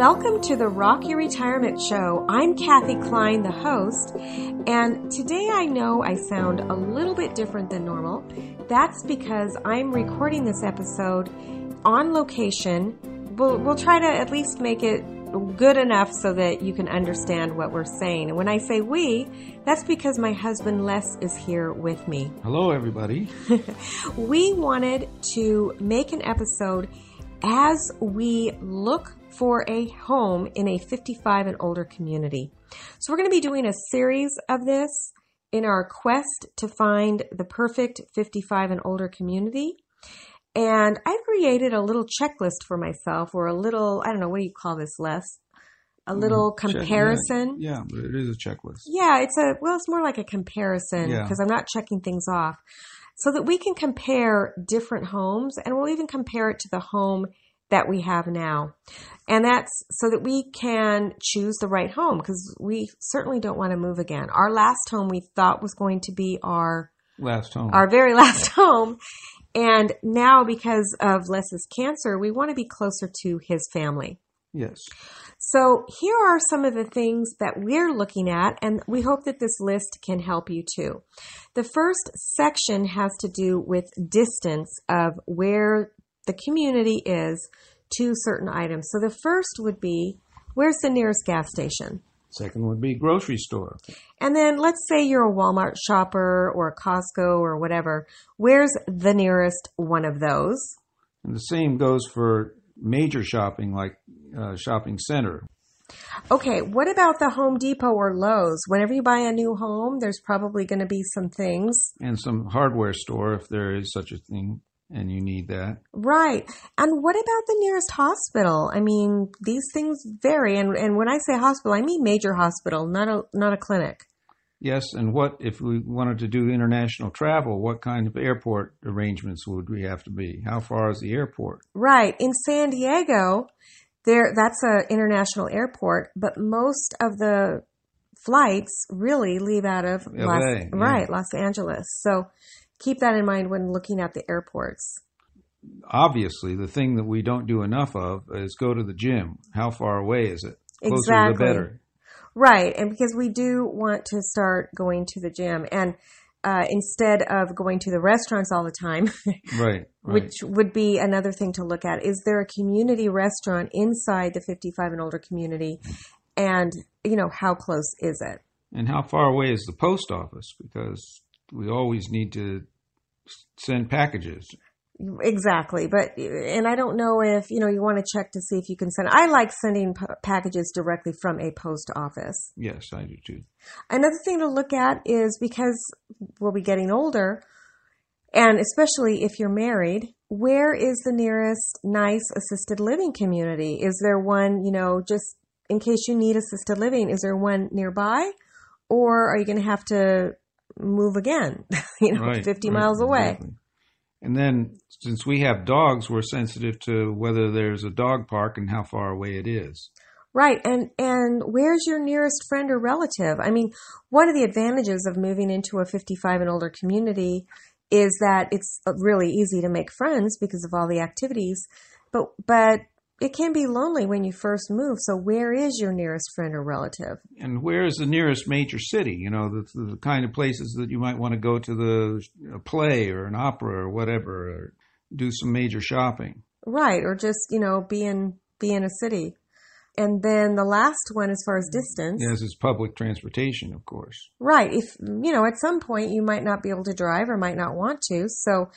Welcome to the Rock Your Retirement Show. I'm Kathe Kline, the host, and today I know I sound a little bit different than normal. That's because I'm recording this episode on location. We'll, we'll try to at least make it good enough so that you can understand what we're saying. And when I say we, that's because my husband Les is here with me. Hello, everybody. we wanted to make an episode as we look for a home in a 55 and older community. So we're going to be doing a series of this in our quest to find the perfect 55 and older community. And I created a little checklist for myself or a little, I don't know, what do you call this, Les? A little Mm, check- comparison. yeah, yeah, but it is a checklist. Yeah, it's a well, it's more like a comparison Yeah. because I'm not checking things off, so that we can compare different homes, and we'll even compare it to the home that we have now, and that's so that we can choose the right home because we certainly don't want to move again. Our last home we thought was going to be our Last home. our very last home. And now, because of Les's cancer, we want to be closer to his family. yes. So here are some of the things that we're looking at, and we hope that this list can help you too. The first section has to do with distance of where the community is to certain items. So the first would be where's the nearest gas station? Second would be grocery store. And then let's say you're a Walmart shopper or a Costco or whatever. Where's the nearest one of those? And the same goes for major shopping like uh, shopping center. Okay, what about the Home Depot or Lowe's? Whenever you buy a new home, there's probably going to be some things. And some hardware store if there is such a thing and you need that. Right. And what about the nearest hospital? I mean, these things vary and and when I say hospital, I mean major hospital, not a not a clinic. Yes, and what if we wanted to do international travel, what kind of airport arrangements would we have to be? How far is the airport? Right. In San Diego, there that's a international airport, but most of the flights really leave out of Los, yeah. right, Los Angeles. So keep that in mind when looking at the airports. Obviously, the thing that we don't do enough of is go to the gym. How far away is it? Closer Exactly. the better. Right, and because we do want to start going to the gym, and uh, instead of going to the restaurants all the time, Right, right. which would be another thing to look at, is there a community restaurant inside the 55 and older community, and you know how close is it? And how far away is the post office? Because we always need to send packages. Exactly, but and I don't know if you know you want to check to see if you can send. I like sending p- packages directly from a post office. Yes, I do too. Another thing to look at is because we'll be getting older, and especially if you're married, where is the nearest nice assisted living community? Is there one, you know, just in case you need assisted living, is there one nearby? Or are you going to have to move again, you know, Right, 50 right, miles away? exactly. And then, since we have dogs, we're sensitive to whether there's a dog park and how far away it is. Right. And and where's your nearest friend or relative? I mean, one of the advantages of moving into a 55 and older community is that it's really easy to make friends because of all the activities, but but it can be lonely when you first move. So where is your nearest friend or relative? And where is the nearest major city? You know, the, the kind of places that you might want to go to the a play or an opera or whatever, or do some major shopping. Right, or just, you know, be in be in a city. And then the last one as far as distance. Yes, it's public transportation, of course. Right. If, you know, at some point you might not be able to drive or might not want to. So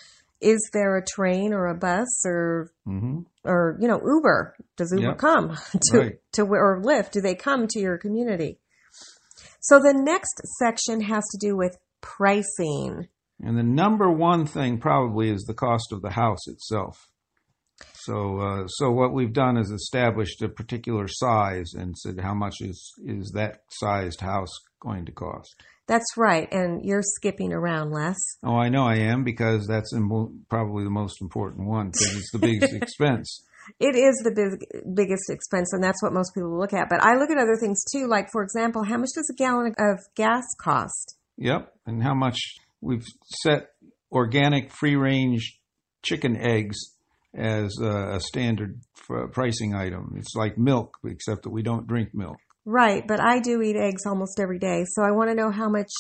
is there a train or a bus or, hmm or, you know, Uber? Does Uber Yep. come to, Right. to where, or Lyft? Do they come to your community? So the next section has to do with pricing. And the number one thing probably is the cost of the house itself. So, uh, so what we've done is established a particular size and said how much is is that sized house going to cost. That's right. And you're skipping around less. Oh, I know I am because that's im- probably the most important one because it's the biggest expense. It is the big, biggest expense, and that's what most people look at. But I look at other things too, like, for example, how much does a gallon of gas cost? Yep, and how much we've set organic free range chicken eggs as a, a standard pricing item. It's like milk, except that we don't drink milk. Right, but I do eat eggs almost every day, so I want to know how much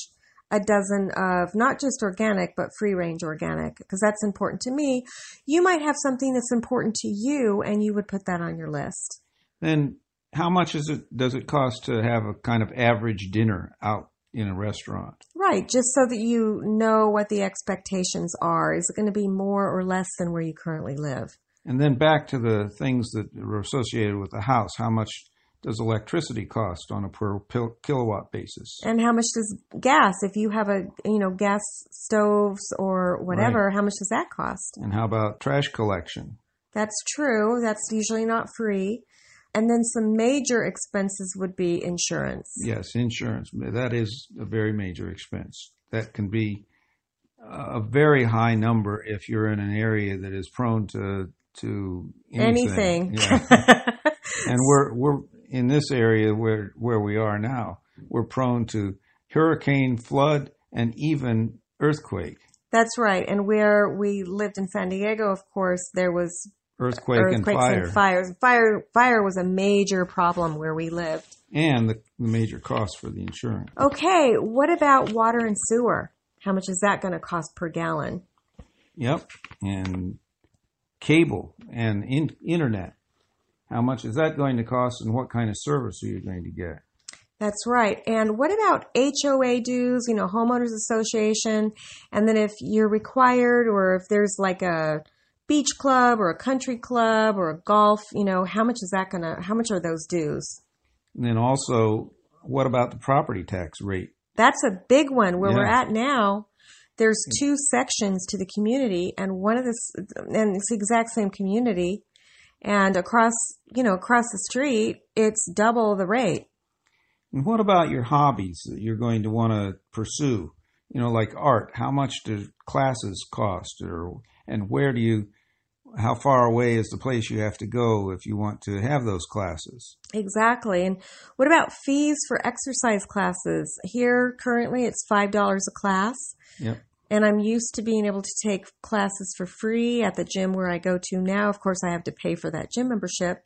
a dozen of not just organic but free range organic because that's important to me. You might have something that's important to you and you would put that on your list. Then how much is it does it cost to have a kind of average dinner out in a restaurant? Right, just so that you know what the expectations are. Is it going to be more or less than where you currently live? And then back to the things that are associated with the house. How much does electricity cost on a per kilowatt basis? And how much does gas, if you have a, you know, gas stoves or whatever, how much does that cost? And how about trash collection? That's true. That's usually not free. And then some major expenses would be insurance. Yes, insurance. That is a very major expense. That can be a very high number if you're in an area that is prone to to anything. Anything. Yeah. and we're we're in this area where where we are now. We're prone to hurricane, flood, and even earthquake. That's right. And where we lived in San Diego, of course, there was Earthquake and earthquakes fire, and fires. Fire fire was a major problem where we lived. and the, the major cost for the insurance. Okay, what about water and sewer? How much is that going to cost per gallon? Yep, and cable and in, internet. How much is that going to cost, and what kind of service are you going to get? That's right. And what about HOA dues, you know, homeowners association? And then if you're required or if there's like a beach club or a country club or a golf, you know, how much is that going to, how much are those dues? And then also, what about the property tax rate? That's a big one where we're at now. There's mm. two sections to the community and one of this, and it's the exact same community. And across, you know, across the street, it's double the rate. And what about your hobbies that you're going to want to pursue? You know, like art. How much do classes cost, or and where do you? How far away is the place you have to go if you want to have those classes? Exactly. And what about fees for exercise classes? Here, currently, it's $5 a class. Yep. And I'm used to being able to take classes for free at the gym where I go to now. Of course, I have to pay for that gym membership.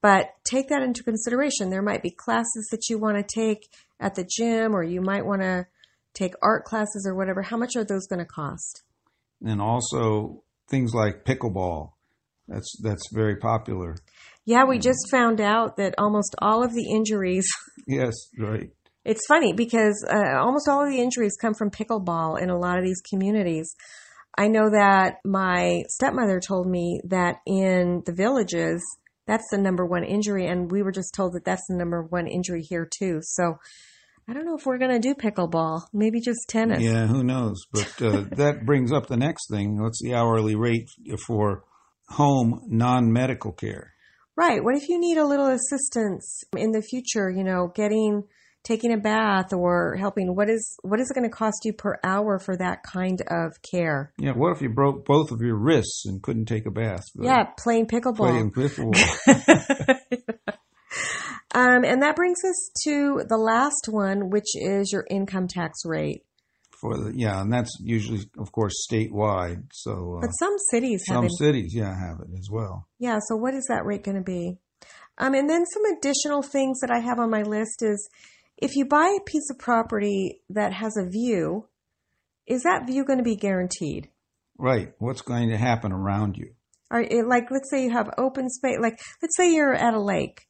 But take that into consideration. There might be classes that you want to take at the gym, or you might want to take art classes or whatever. How much are those going to cost? And also things like pickleball. That's that's very popular. Yeah, we just found out that almost all of the injuries Yes, right. It's funny because uh, almost all of the injuries come from pickleball in a lot of these communities. I know that my stepmother told me that in the villages, that's the number one injury, and we were just told that that's the number one injury here too. So I don't know if we're going to do pickleball, maybe just tennis. Yeah, who knows? But uh, that brings up the next thing. What's the hourly rate for home non-medical care? Right. What if you need a little assistance in the future, you know, getting taking a bath or helping what is what is it going to cost you per hour for that kind of care? Yeah. What if you broke both of your wrists and couldn't take a bath? Yeah, playing pickleball. Playing pickleball. um, and that brings us to the last one, which is your income tax rate. for the yeah, and that's usually, of course, statewide. So uh, But some cities have some it. cities, yeah, have it as well. Yeah, so what is that rate going to be? Um, and then some additional things that I have on my list is if you buy a piece of property that has a view, is that view going to be guaranteed? Right. What's going to happen around you? It, like, let's say you have open space. Like, let's say you're at a lake.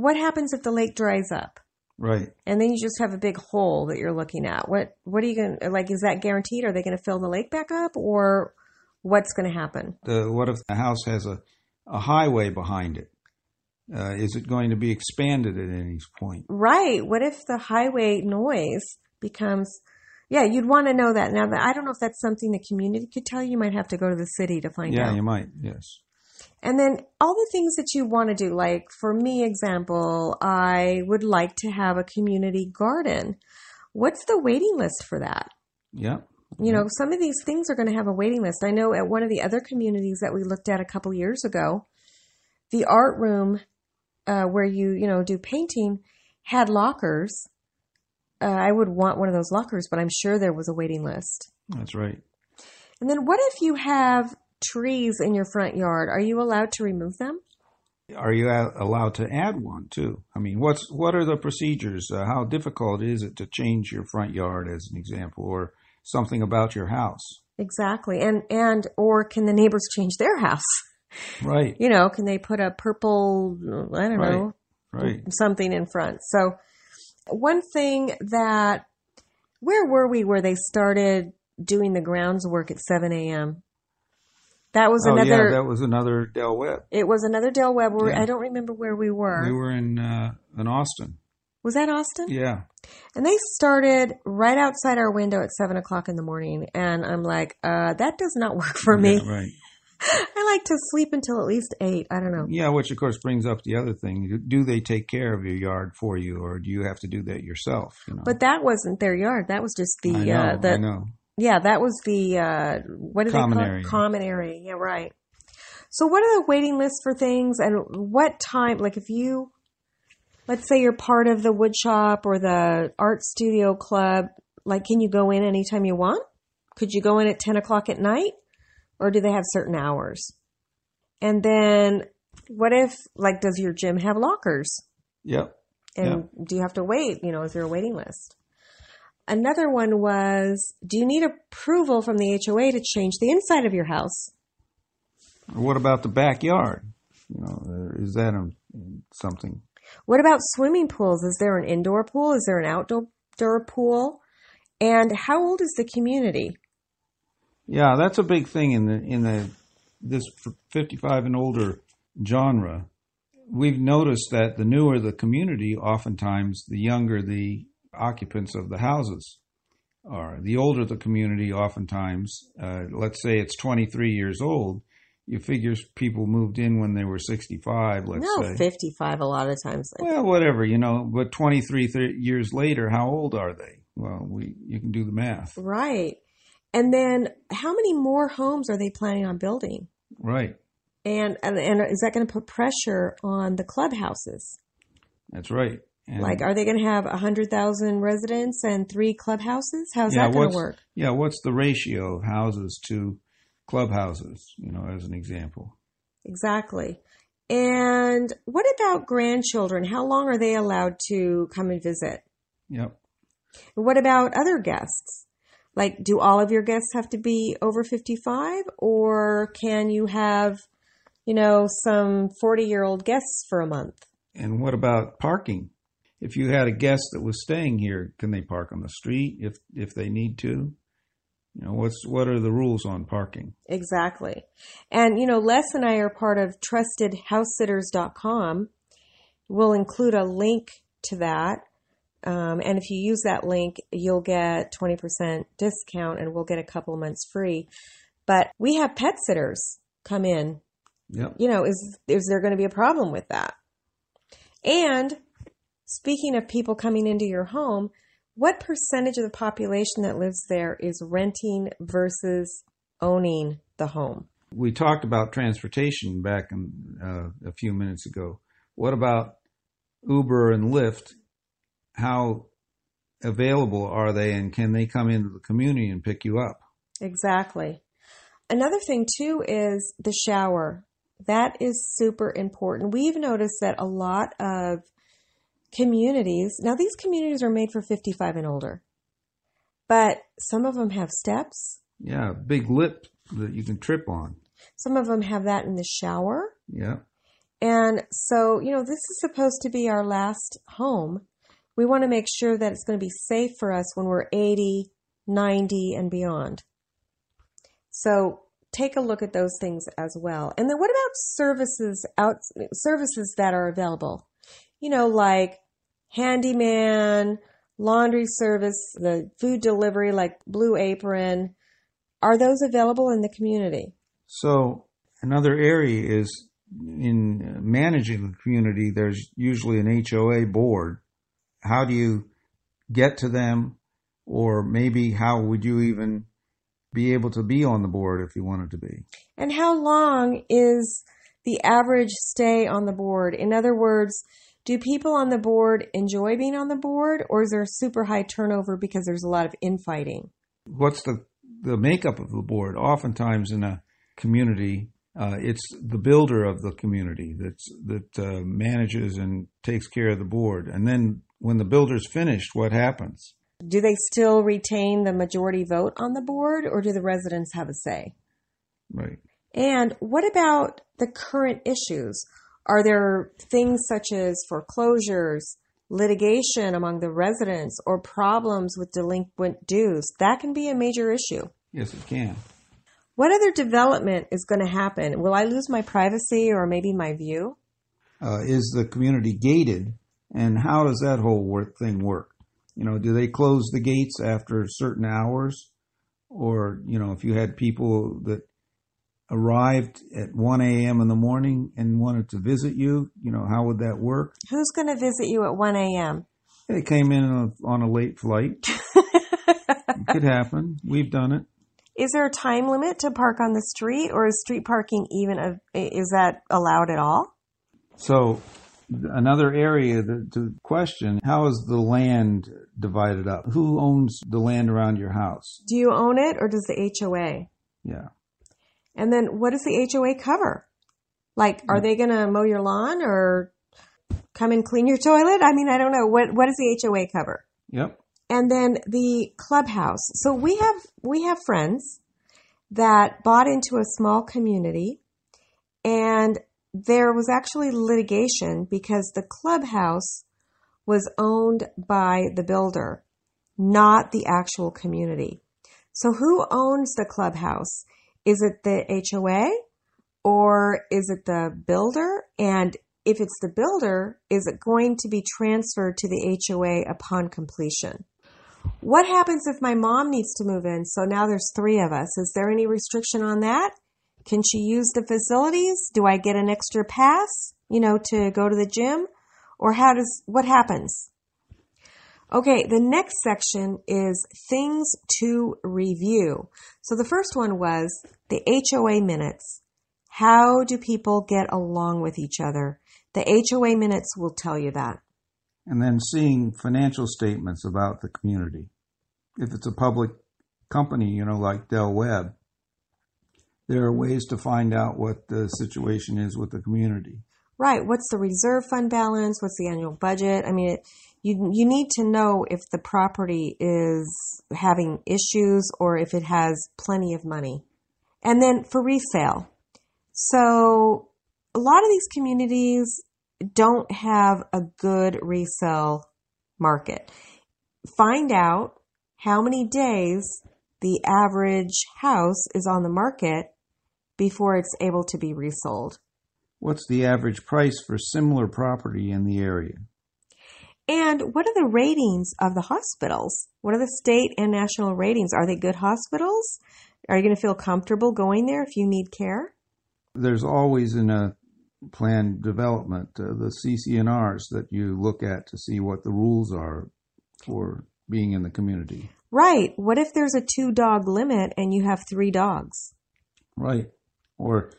What happens if the lake dries up? Right. and then you just have a big hole that you're looking at. What what are you going to like? Is that guaranteed? Are they going to fill the lake back up, or what's going to happen? The, what if the house has a, a highway behind it? Uh, is it going to be expanded at any point? Right. What if the highway noise becomes? Yeah, you'd want to know that. Now, that I don't know if that's something the community could tell you. You might have to go to the city to find Yeah, out. Yeah, you might. Yes. And then all the things that you want to do, like for me, example, I would like to have a community garden. What's the waiting list for that? Yeah. You know, some of these things are going to have a waiting list. I know at one of the other communities that we looked at a couple years ago, the art room uh, where you, you know, do painting had lockers. Uh, I would want one of those lockers, but I'm sure there was a waiting list. That's right. And then what if you have trees in your front yard, are you allowed to remove them? Are you a- allowed to add one too? I mean, what's what are the procedures? Uh, how difficult is it to change your front yard, as an example, or something about your house? Exactly. And and or can the neighbors change their house? Right, You know, can they put a purple I don't know, right. something in front. So one thing that where were we where they started doing the grounds work at seven AM? That was oh another yeah, that was another Del Webb. it was another Del Webb where Yeah. I don't remember where we were. We were in uh, in Austin. was that Austin? Yeah, And they started right outside our window at seven o'clock in the morning. And I'm like, uh, that does not work for me. Yeah, right. I like to sleep until at least eight. I don't know. Yeah, which of course brings up the other thing: do they take care of your yard for you, or do you have to do that yourself? You know? But that wasn't their yard. That was just the I know, uh the I know. Yeah, that was the uh what do Common they call area. it? Common area. Yeah, right. So what are the waiting lists for things and what time like if you let's say you're part of the woodshop or the art studio club, like can you go in anytime you want? Could you go in at ten o'clock at night? Or do they have certain hours? And then what if like does your gym have lockers? Yep. And do you have to wait? You know, is there a waiting list? Another one was do you need approval from the HOA to change the inside of your house? What about the backyard? You know, is that a, something? What about swimming pools? Is there an indoor pool? Is there an outdoor pool? And how old is the community? Yeah, that's a big thing in the in the this 55 and older genre. We've noticed that the newer the community, oftentimes the younger the occupants of the houses are. The older the community, oftentimes, uh, let's say it's 23 years old, you figure people moved in when they were 65, let's no, say. 55 a lot of times. Well, whatever, you know, but 23 th- years later, how old are they? Well, we you can do the math. Right. And then how many more homes are they planning on building? Right. And and, and is that going to put pressure on the clubhouses? That's right. And Like, are they going to have 100,000 residents and three clubhouses? How's Yeah, that going to work? Yeah, what's the ratio of houses to clubhouses, you know, as an example? Exactly. And what about grandchildren? How long are they allowed to come and visit? Yep. What about other guests? Like, do all of your guests have to be over 55 or can you have, you know, some 40 year old guests for a month? And what about parking? If you had a guest that was staying here, can they park on the street if if they need to? You know, what's what are the rules on parking? Exactly. And, you know, Les and I are part of trustedhousesitters.com. We'll include a link to that. Um, and if you use that link, you'll get 20% discount and we'll get a couple of months free. But we have pet sitters come in. Yep. You know, is, is there going to be a problem with that? And speaking of people coming into your home, what percentage of the population that lives there is renting versus owning the home? We talked about transportation back in, uh, a few minutes ago. What about Uber and Lyft? How available are they, and can they come into the community and pick you up? Exactly. Another thing, too, is the shower. That is super important. We've noticed that a lot of communities, now these communities are made for 55 and older, but some of them have steps. Yeah, big lip that you can trip on. Some of them have that in the shower. Yeah. And so, you know, this is supposed to be our last home. We want to make sure that it's going to be safe for us when we're 80, 90, and beyond. So take a look at those things as well. And then what about services out services that are available? You know, like handyman, laundry service, the food delivery like Blue Apron. Are those available in the community? So another area is in managing the community. There's usually an HOA board. How do you get to them, or maybe how would you even be able to be on the board if you wanted to be? And how long is the average stay on the board? In other words, do people on the board enjoy being on the board, or is there a super high turnover because there's a lot of infighting? What's the the makeup of the board? Oftentimes in a community, uh, it's the builder of the community that's that uh, manages and takes care of the board. And then when the builder's finished, what happens? Do they still retain the majority vote on the board, or do the residents have a say? Right. And what about the current issues? Are there things such as foreclosures, litigation among the residents, or problems with delinquent dues? That can be a major issue. Yes, it can. What other development is going to happen? Will I lose my privacy or maybe my view? Uh, is the community gated, and how does that whole work thing work? You know, do they close the gates after certain hours, or you know, if you had people that arrived at 1 a.m. in the morning and wanted to visit you, you know, how would that work? Who's going to visit you at 1 a.m.? They came in on a, on a late flight. it could happen. We've done it. Is there a time limit to park on the street, or is street parking even a, is that allowed at all? So, another area that, to question: How is the land divided up? Who owns the land around your house? Do you own it, or does the HOA? Yeah. And then, what does the HOA cover? Like, are hmm. they going to mow your lawn or come and clean your toilet? I mean, I don't know. What What does the HOA cover? Yep. and then the clubhouse. So we have we have friends that bought into a small community and there was actually litigation because the clubhouse was owned by the builder, not the actual community. So who owns the clubhouse? Is it the HOA or is it the builder? And if it's the builder, is it going to be transferred to the HOA upon completion? What happens if my mom needs to move in? So now there's three of us. Is there any restriction on that? Can she use the facilities? Do I get an extra pass, you know, to go to the gym? Or how does, what happens? Okay, the next section is things to review. So the first one was the HOA minutes. How do people get along with each other? The HOA minutes will tell you that. And then seeing financial statements about the community. If it's a public company, you know, like Del Webb, there are ways to find out what the situation is with the community. Right. What's the reserve fund balance? What's the annual budget? I mean, it, you you need to know if the property is having issues or if it has plenty of money. And then for resale. So a lot of these communities don't have a good resale market. Find out how many days the average house is on the market before it's able to be resold. What's the average price for similar property in the area? And what are the ratings of the hospitals? What are the state and national ratings? Are they good hospitals? Are you going to feel comfortable going there if you need care? There's always in a planned development uh, the CC&Rs that you look at to see what the rules are for being in the community. Right. What if there's a two dog limit and you have three dogs? Right. Or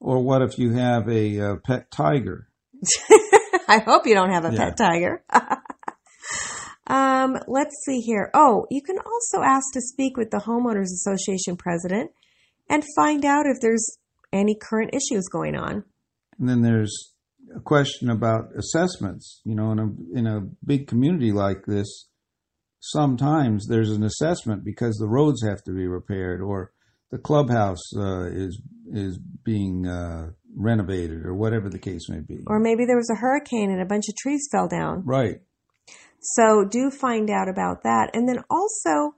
or what if you have a, uh pet tiger? I hope you don't have a Yeah. pet tiger. um, let's see here. Oh, you can also ask to speak with the Homeowners Association president and find out if there's any current issues going on. And then there's a question about assessments. You know, in a in a big community like this, sometimes there's an assessment because the roads have to be repaired or the clubhouse uh, is is being uh, renovated or whatever the case may be. Or maybe there was a hurricane and a bunch of trees fell down. right. So do find out about that. And then also,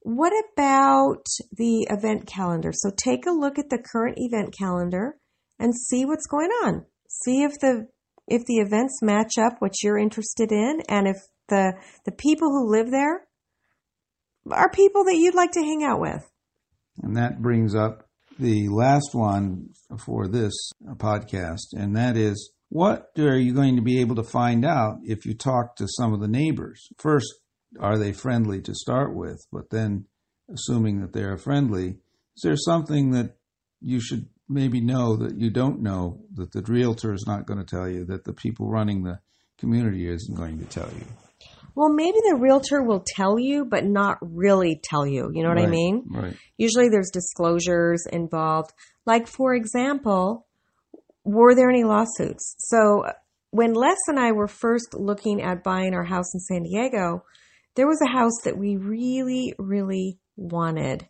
what about the event calendar? So take a look at the current event calendar and see what's going on. See if the if the events match up what you're interested in and if the the people who live there are people that you'd like to hang out with. And that brings up the last one for this podcast, and that is what are you going to be able to find out if you talk to some of the neighbors? First, are they friendly to start with? But then, assuming that they're friendly, is there something that you should maybe know that you don't know that the realtor is not going to tell you, that the people running the community isn't going to tell you? Well, maybe the realtor will tell you, but not really tell you. You know what I mean? Right. Usually there's disclosures involved. Like, for example, were there any lawsuits? So when Les and I were first looking at buying our house in San Diego, there was a house that we really, really wanted.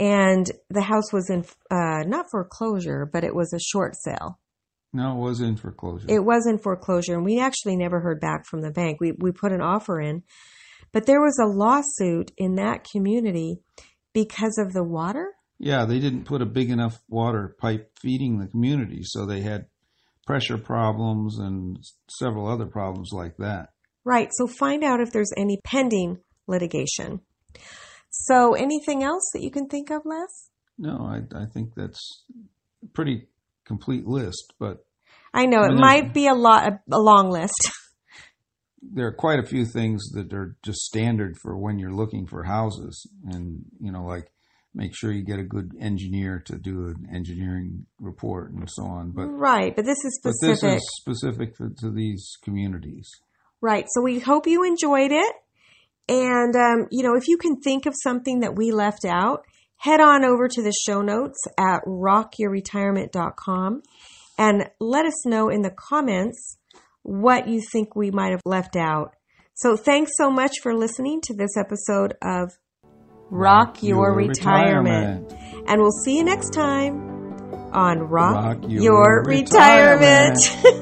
And the house was in, uh, not foreclosure, but it was a short sale. No, it was in foreclosure. It was in foreclosure, and we actually never heard back from the bank. We we put an offer in, but there was a lawsuit in that community because of the water. yeah, they didn't put a big enough water pipe feeding the community, so they had pressure problems and several other problems like that. Right. So find out if there's any pending litigation. So anything else that you can think of, Les? No, I, I think that's pretty complete list, but I know it might be a lot a long list. there are quite a few things that are just standard for when you're looking for houses and you know like make sure you get a good engineer to do an engineering report and so on but right, but this is but this specific. is specific to, to these communities Right. So we hope you enjoyed it. And, um, you know, if you can think of something that we left out, head on over to the show notes at rockyourretirement.com and let us know in the comments what you think we might have left out. So thanks so much for listening to this episode of Rock, Your, retirement. And we'll see you next time on Rock, Rock Your, Your retirement.